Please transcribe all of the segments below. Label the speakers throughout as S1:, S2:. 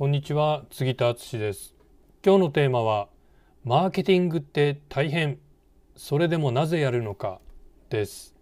S1: こんにちは杉田敦です今日のテーマはマーケティングって大変それでもなぜやるのかです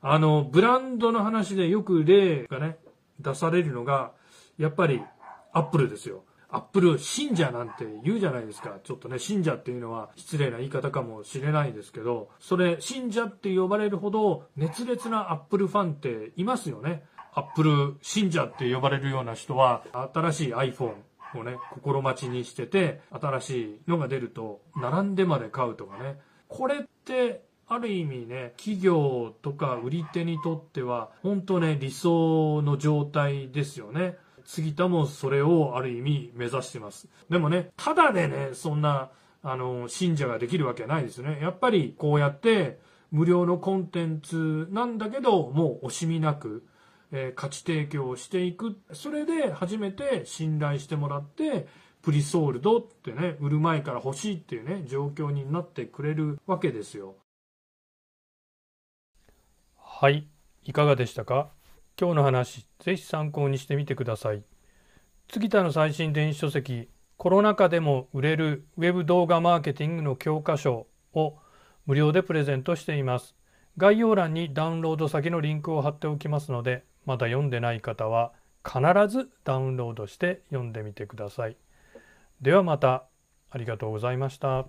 S2: あのブランドの話でよく例がね出されるのがやっぱりアップルですよアップル信者なんて言うじゃないですか。ちょっとね、信者っていうのは失礼な言い方かもしれないですけど、それ、信者って呼ばれるほど熱烈なアップルファンっていますよね。アップル信者って呼ばれるような人は、新しい iPhone をね、心待ちにしてて、新しいのが出ると、並んでまで買うとかね。これって、ある意味ね、企業とか売り手にとっては、本当ね、理想の状態ですよね。杉田もそれをある意味目指してます。でもね、ただでね、そんな、あの、信者ができるわけはないですね。やっぱりこうやって無料のコンテンツなんだけど、もう惜しみなく、えー、価値提供をしていく。それで初めて信頼してもらって、プリソールドってね、売る前から欲しいっていうね、状況になってくれるわけですよ。
S1: はい、いかがでしたか？今日の話、ぜひ参考にしてみてください。杉田の最新電子書籍、コロナ禍でも売れるウェブ動画マーケティングの教科書を無料でプレゼントしています。概要欄にダウンロード先のリンクを貼っておきますので、まだ読んでない方は必ずダウンロードして読んでみてください。ではまたありがとうございました。